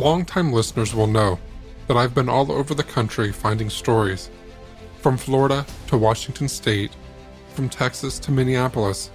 Longtime listeners will know that I've been all over the country finding stories, from Florida to Washington State, from Texas to Minneapolis.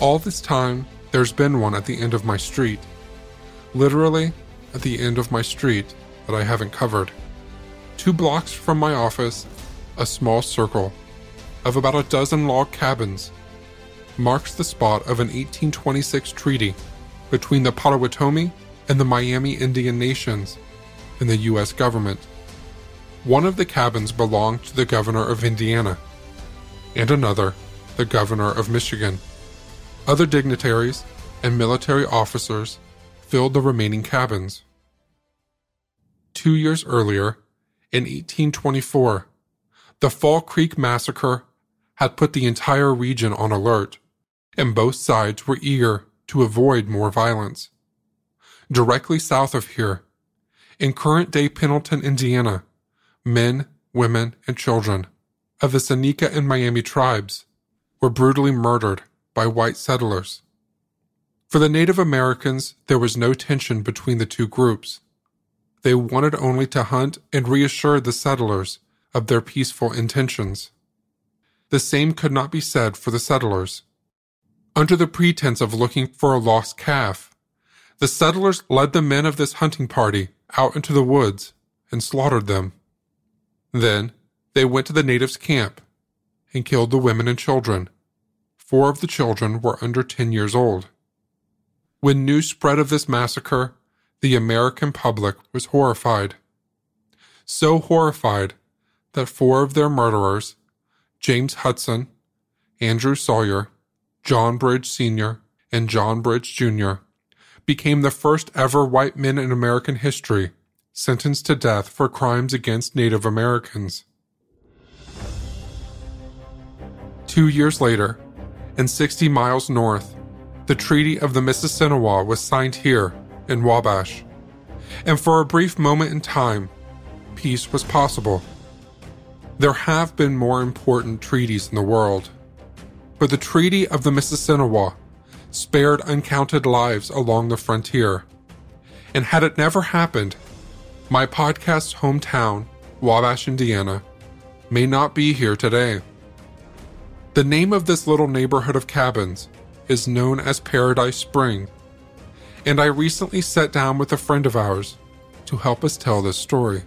All this time, there's been one at the end of my street. Literally, at the end of my street that I haven't covered. Two blocks from my office, a small circle of about a dozen log cabins marks the spot of an 1826 treaty between the Potawatomi and the Miami Indian Nations and the U.S. government. One of the cabins belonged to the governor of Indiana, and another, the governor of Michigan. Other dignitaries and military officers filled the remaining cabins. Two years earlier, in 1824, the Fall Creek Massacre had put the entire region on alert, and both sides were eager to avoid more violence. Directly south of here, in current day Pendleton, Indiana, men, women, and children of the Seneca and Miami tribes were brutally murdered by white settlers. For the Native Americans, there was no tension between the two groups. They wanted only to hunt and reassure the settlers of their peaceful intentions. The same could not be said for the settlers. Under the pretense of looking for a lost calf, the settlers led the men of this hunting party out into the woods and slaughtered them. Then they went to the natives' camp and killed the women and children. Four of the children were under 10 years old. When news spread of this massacre, the American public was horrified. So horrified that four of their murderers, James Hudson, Andrew Sawyer, John Bridge Sr., and John Bridge Jr., became the first ever white men in American history sentenced to death for crimes against Native Americans. Two years later, and 60 miles north, the Treaty of the Mississinewa was signed here in Wabash. And for a brief moment in time, peace was possible. There have been more important treaties in the world, but the Treaty of the Mississinewa spared uncounted lives along the frontier. And had it never happened, my podcast's hometown, Wabash, Indiana, may not be here today. The name of this little neighborhood of cabins is known as Paradise Spring, and I recently sat down with a friend of ours to help us tell this story.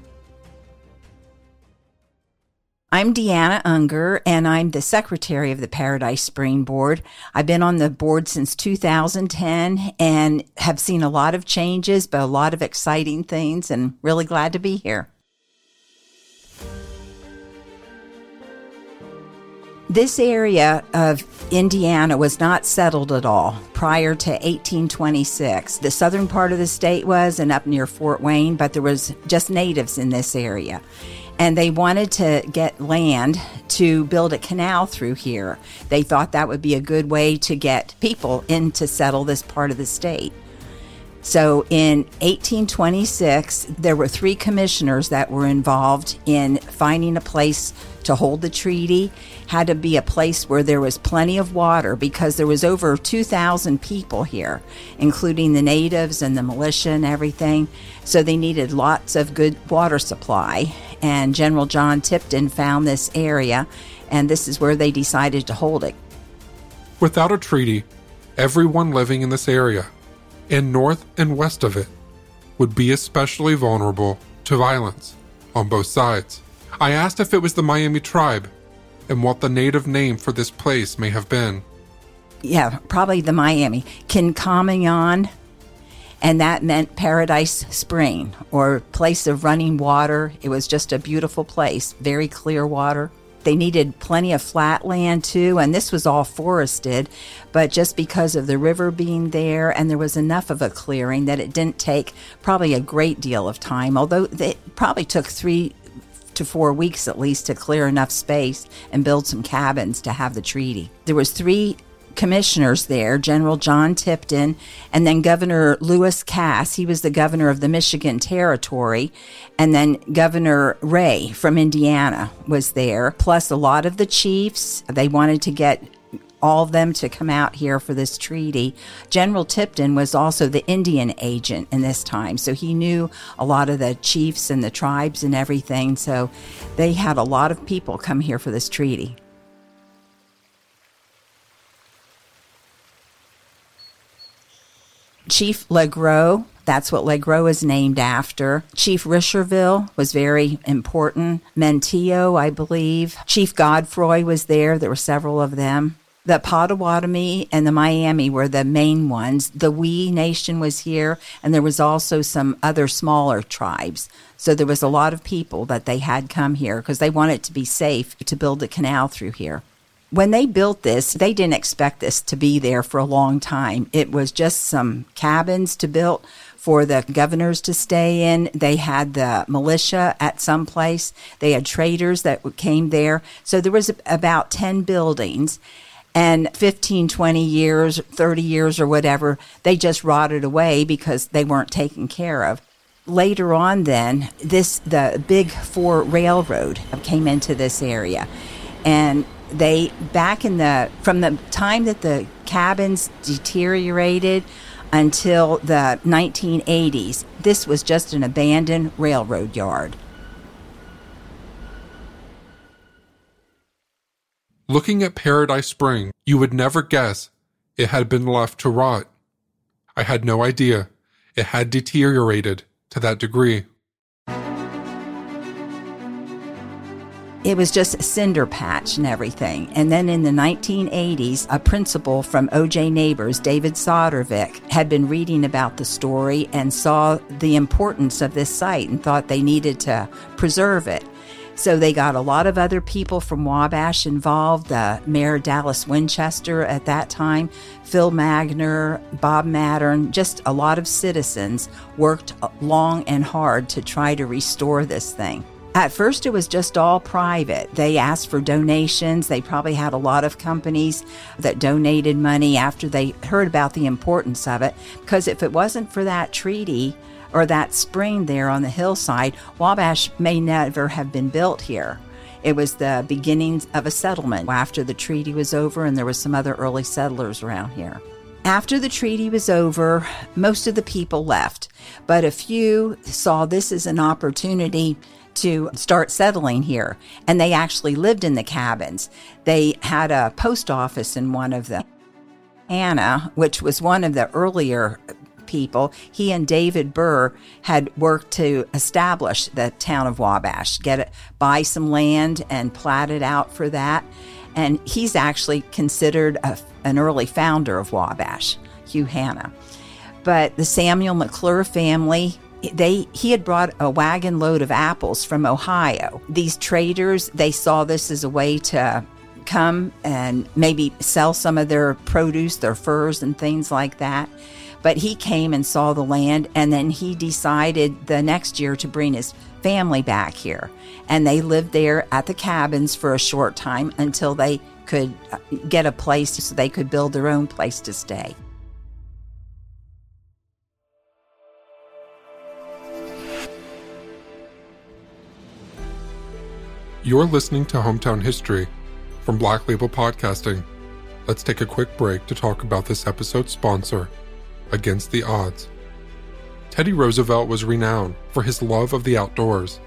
I'm Deanna Unger, and I'm the secretary of the Paradise Spring Board. I've been on the board since 2010 and have seen a lot of changes, but a lot of exciting things, and really glad to be here. This area of Indiana was not settled at all prior to 1826. The southern part of the state was, and up near Fort Wayne, but there was just natives in this area and they wanted to get land to build a canal through here. They thought that would be a good way to get people in to settle this part of the state. So in 1826, there were three commissioners that were involved in finding a place to hold the treaty had to be a place where there was plenty of water because there was over 2,000 people here, including the natives and the militia and everything. So they needed lots of good water supply. And General John Tipton found this area, and this is where they decided to hold it. Without a treaty, everyone living in this area, and north and west of it, would be especially vulnerable to violence on both sides. I asked if it was the Miami tribe and what the native name for this place may have been. Yeah, probably the Miami. Kinkamion, and that meant paradise spring or place of running water. It was just a beautiful place, very clear water. They needed plenty of flat land too, and this was all forested. But just because of the river being there, and there was enough of a clearing that it didn't take probably a great deal of time, although it probably took three to four weeks at least to clear enough space and build some cabins to have the treaty. There was three commissioners there, General John Tipton, and then Governor Lewis Cass. He was the governor of the Michigan Territory. And then Governor Ray from Indiana was there, plus a lot of the chiefs. They wanted to get all of them to come out here for this treaty. General Tipton was also the Indian agent in this time, so he knew a lot of the chiefs and the tribes and everything. So they had a lot of people come here for this treaty. Chief Legros that's what Legros is named after. Chief Richardville was very important. Manteo, I believe. Chief Godefroy was there. There were several of them. The Potawatomi and the Miami were the main ones. The Wea Nation was here, and there was also some other smaller tribes. So there was a lot of people that they had come here because they wanted to be safe to build a canal through here. When they built this, they didn't expect this to be there for a long time. It was just some cabins to build for the governors to stay in. They had the militia at some place. They had traders that came there. So there was about 10 buildings and 15, 20 years, 30 years or whatever, they just rotted away because they weren't taken care of. Later on then, this the big four railroad came into this area and they back in the from the time that the cabins deteriorated until the 1980s. This was just an abandoned railroad yard. Looking at Paradise Spring, you would never guess it had been left to rot. I had no idea it had deteriorated to that degree. It was just a cinder patch and everything. And then in the 1980s, a principal from OJ Neighbors, David Sodervik, had been reading about the story and saw the importance of this site and thought they needed to preserve it. So they got a lot of other people from Wabash involved. The Mayor Dallas Winchester at that time, Phil Magner, Bob Mattern, just a lot of citizens worked long and hard to try to restore this thing. At first, it was just all private. They asked for donations. They probably had a lot of companies that donated money after they heard about the importance of it. Because if it wasn't for that treaty or that spring there on the hillside, Wabash may never have been built here. It was the beginnings of a settlement after the treaty was over, and there was some other early settlers around here. After the treaty was over, most of the people left, but a few saw this as an opportunity to start settling here. And they actually lived in the cabins. They had a post office in one of them. Hanna, which was one of the earlier people, he and David Burr had worked to establish the town of Wabash, get it, buy some land and plat it out for that. And he's actually considered a, an early founder of Wabash, Hugh Hanna. But the Samuel McClure family they he had brought a wagon load of apples from Ohio. These traders, they saw this as a way to come and maybe sell some of their produce, their furs and things like that. But he came and saw the land and then he decided the next year to bring his family back here. And they lived there at the cabins for a short time until they could uh, get a place so they could build their own place to stay. You're listening to Hometown History from Black Label Podcasting. Let's take a quick break to talk about this episode's sponsor, Against the Odds. Teddy Roosevelt was renowned for his love of the outdoors,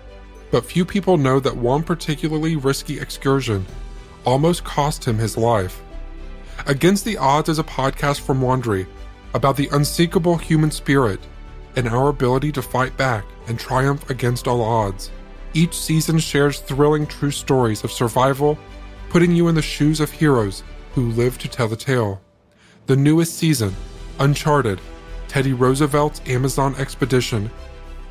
but few people know that one particularly risky excursion almost cost him his life. Against the Odds is a podcast from Wondery about the unsinkable human spirit and our ability to fight back and triumph against all odds. Each season shares thrilling true stories of survival, putting you in the shoes of heroes who live to tell the tale. The newest season, Uncharted Teddy Roosevelt's Amazon Expedition,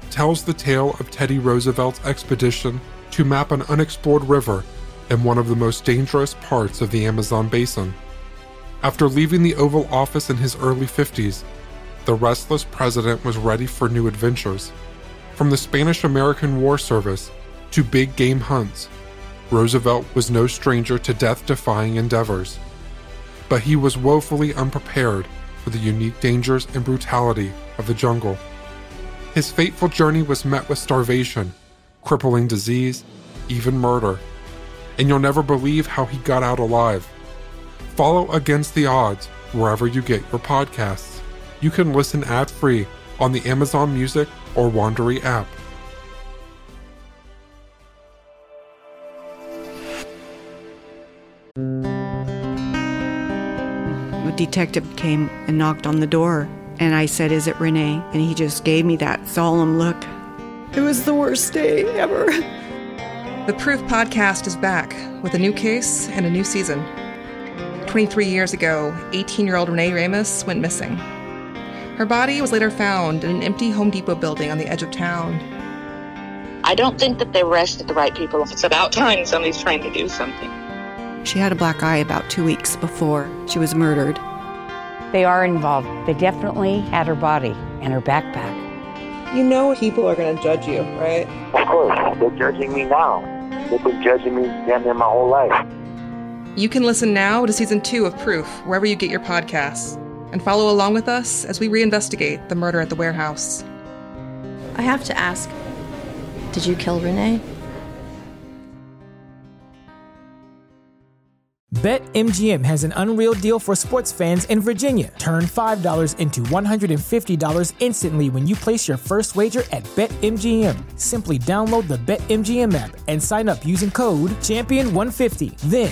tells the tale of Teddy Roosevelt's expedition to map an unexplored river in one of the most dangerous parts of the Amazon basin. After leaving the Oval Office in his early 50s, the restless president was ready for new adventures. From the Spanish American War Service to big game hunts, Roosevelt was no stranger to death defying endeavors. But he was woefully unprepared for the unique dangers and brutality of the jungle. His fateful journey was met with starvation, crippling disease, even murder. And you'll never believe how he got out alive. Follow Against the Odds wherever you get your podcasts. You can listen ad free on the Amazon Music or Wondery app. A detective came and knocked on the door, and I said, Is it Renee? And he just gave me that solemn look. It was the worst day ever. The Proof podcast is back with a new case and a new season. 23 years ago, 18 year old Renee Ramos went missing. Her body was later found in an empty Home Depot building on the edge of town. I don't think that they arrested the right people. It's about time somebody's trying to do something. She had a black eye about two weeks before she was murdered. They are involved. They definitely had her body and her backpack. You know people are going to judge you, right? Of course, they're judging me now. They've been judging me damn near my whole life. You can listen now to season two of Proof wherever you get your podcasts and follow along with us as we reinvestigate the murder at the warehouse. I have to ask Did you kill Renee? BetMGM has an unreal deal for sports fans in Virginia. Turn $5 into $150 instantly when you place your first wager at BetMGM. Simply download the BetMGM app and sign up using code Champion150. Then,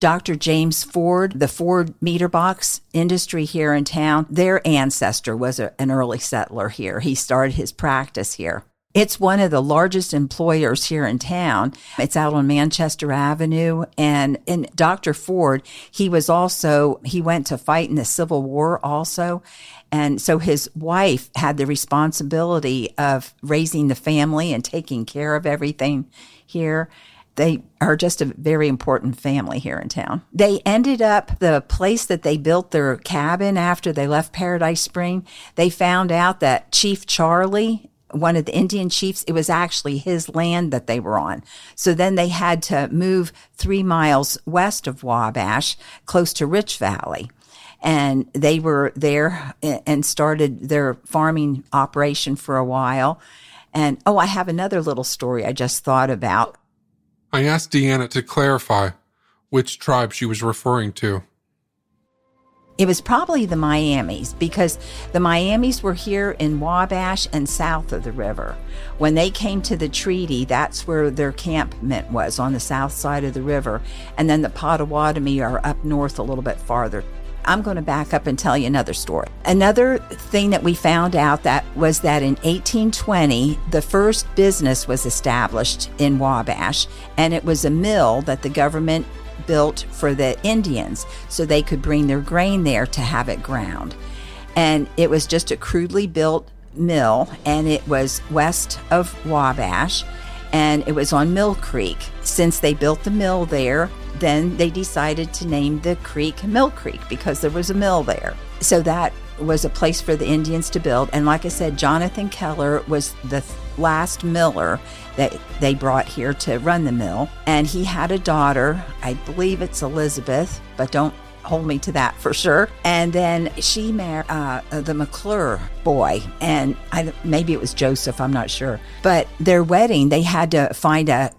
Dr. James Ford, the Ford meter box industry here in town, their ancestor was a, an early settler here. He started his practice here. It's one of the largest employers here in town. It's out on Manchester Avenue. And, and Dr. Ford, he was also, he went to fight in the Civil War also. And so his wife had the responsibility of raising the family and taking care of everything here they are just a very important family here in town. They ended up the place that they built their cabin after they left Paradise Spring. They found out that Chief Charlie, one of the Indian chiefs, it was actually his land that they were on. So then they had to move three miles west of Wabash, close to Rich Valley. And they were there and started their farming operation for a while. And oh, I have another little story I just thought about. I asked Deanna to clarify which tribe she was referring to. It was probably the Miamis because the Miamis were here in Wabash and south of the river. When they came to the treaty, that's where their campment was on the south side of the river. And then the Potawatomi are up north a little bit farther. I'm going to back up and tell you another story. Another thing that we found out that was that in 1820, the first business was established in Wabash, and it was a mill that the government built for the Indians so they could bring their grain there to have it ground. And it was just a crudely built mill, and it was west of Wabash, and it was on Mill Creek. Since they built the mill there, then they decided to name the creek Mill Creek because there was a mill there. So that was a place for the Indians to build. And like I said, Jonathan Keller was the last miller that they brought here to run the mill. And he had a daughter, I believe it's Elizabeth, but don't hold me to that for sure. And then she married uh, the McClure boy, and I, maybe it was Joseph, I'm not sure. But their wedding, they had to find a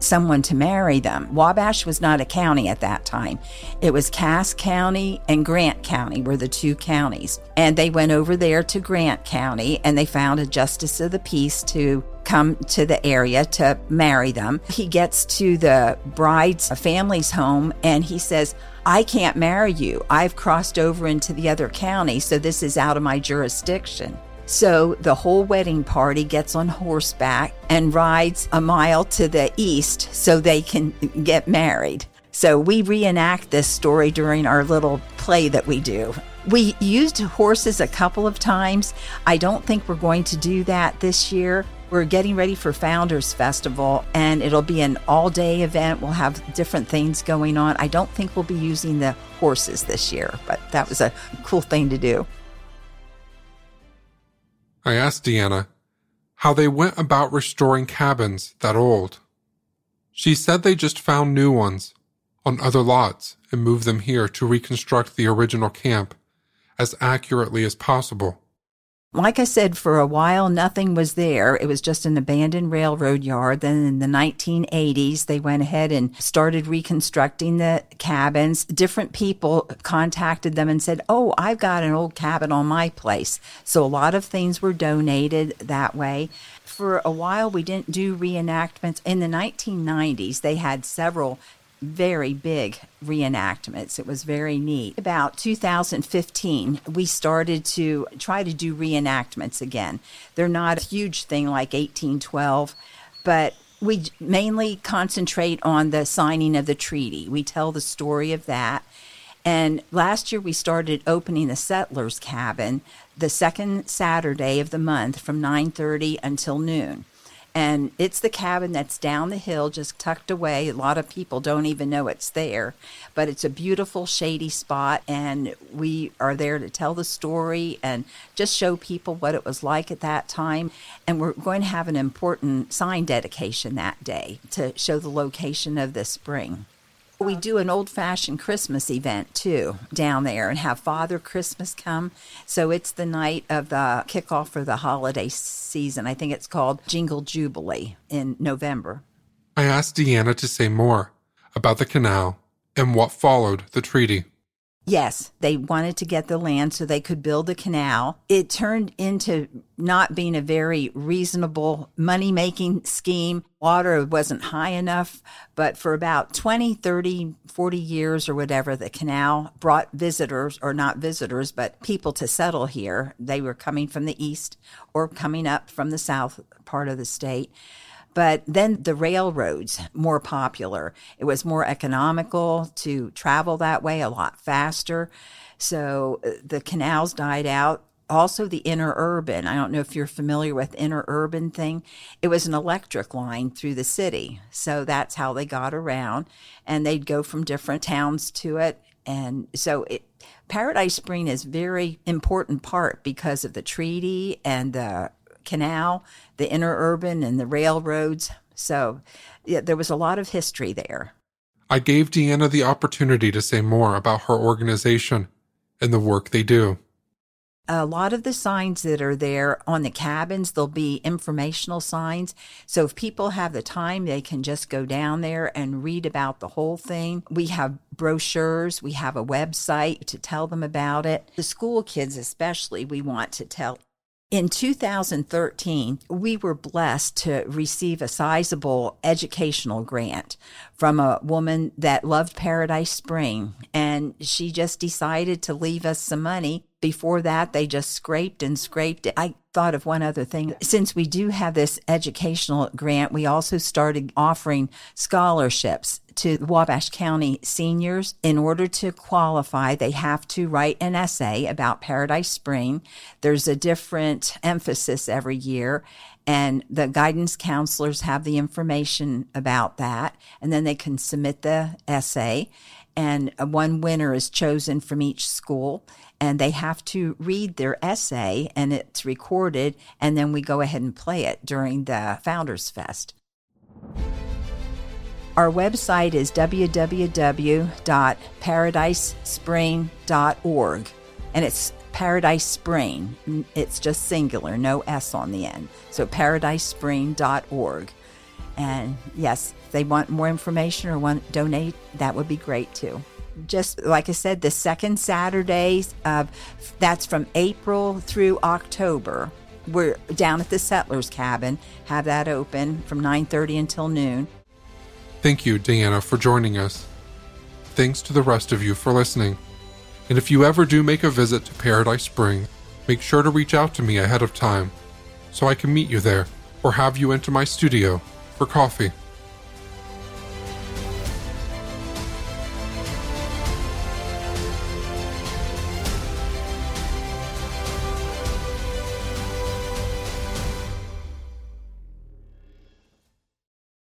someone to marry them. Wabash was not a county at that time. It was Cass County and Grant County were the two counties. And they went over there to Grant County and they found a justice of the peace to come to the area to marry them. He gets to the bride's family's home and he says, I can't marry you. I've crossed over into the other county, so this is out of my jurisdiction. So the whole wedding party gets on horseback and rides a mile to the east so they can get married. So we reenact this story during our little play that we do. We used horses a couple of times. I don't think we're going to do that this year. We're getting ready for Founders Festival and it'll be an all day event. We'll have different things going on. I don't think we'll be using the horses this year, but that was a cool thing to do. I asked Deanna how they went about restoring cabins that old. She said they just found new ones on other lots and moved them here to reconstruct the original camp as accurately as possible. Like I said, for a while, nothing was there. It was just an abandoned railroad yard. Then in the 1980s, they went ahead and started reconstructing the cabins. Different people contacted them and said, Oh, I've got an old cabin on my place. So a lot of things were donated that way. For a while, we didn't do reenactments. In the 1990s, they had several very big reenactments. It was very neat. About 2015, we started to try to do reenactments again. They're not a huge thing like 1812, but we mainly concentrate on the signing of the treaty. We tell the story of that. And last year we started opening the settlers cabin the second Saturday of the month from 9:30 until noon and it's the cabin that's down the hill just tucked away. A lot of people don't even know it's there but it's a beautiful shady spot and we are there to tell the story and just show people what it was like at that time. And we're going to have an important sign dedication that day to show the location of the spring we do an old fashioned Christmas event too down there and have Father Christmas come. So it's the night of the kickoff for the holiday season. I think it's called Jingle Jubilee in November. I asked Deanna to say more about the canal and what followed the treaty. Yes, they wanted to get the land so they could build a canal. It turned into not being a very reasonable money making scheme. Water wasn't high enough, but for about 20, 30, 40 years or whatever, the canal brought visitors, or not visitors, but people to settle here. They were coming from the east or coming up from the south part of the state. But then the railroads more popular. It was more economical to travel that way a lot faster. So uh, the canals died out. Also, the interurban. I don't know if you're familiar with interurban thing. It was an electric line through the city, so that's how they got around, and they'd go from different towns to it. And so it, Paradise Spring is very important part because of the treaty and the canal, the interurban, and the railroads. So yeah, there was a lot of history there. I gave Deanna the opportunity to say more about her organization and the work they do. A lot of the signs that are there on the cabins, there'll be informational signs. So if people have the time, they can just go down there and read about the whole thing. We have brochures, we have a website to tell them about it. The school kids, especially, we want to tell in 2013, we were blessed to receive a sizable educational grant from a woman that loved Paradise Spring, and she just decided to leave us some money. Before that, they just scraped and scraped. I thought of one other thing. Since we do have this educational grant, we also started offering scholarships to Wabash County seniors. In order to qualify, they have to write an essay about Paradise Spring. There's a different emphasis every year, and the guidance counselors have the information about that, and then they can submit the essay. And uh, one winner is chosen from each school, and they have to read their essay, and it's recorded, and then we go ahead and play it during the Founders Fest. Our website is www.paradisespring.org, and it's Paradise Spring. It's just singular, no S on the end. So paradisespring.org. And yes, they want more information or want to donate, that would be great too. Just like I said, the second Saturdays of that's from April through October. We're down at the Settlers Cabin, have that open from 9:30 until noon. Thank you, Deanna, for joining us. Thanks to the rest of you for listening. And if you ever do make a visit to Paradise Spring, make sure to reach out to me ahead of time so I can meet you there or have you enter my studio for coffee.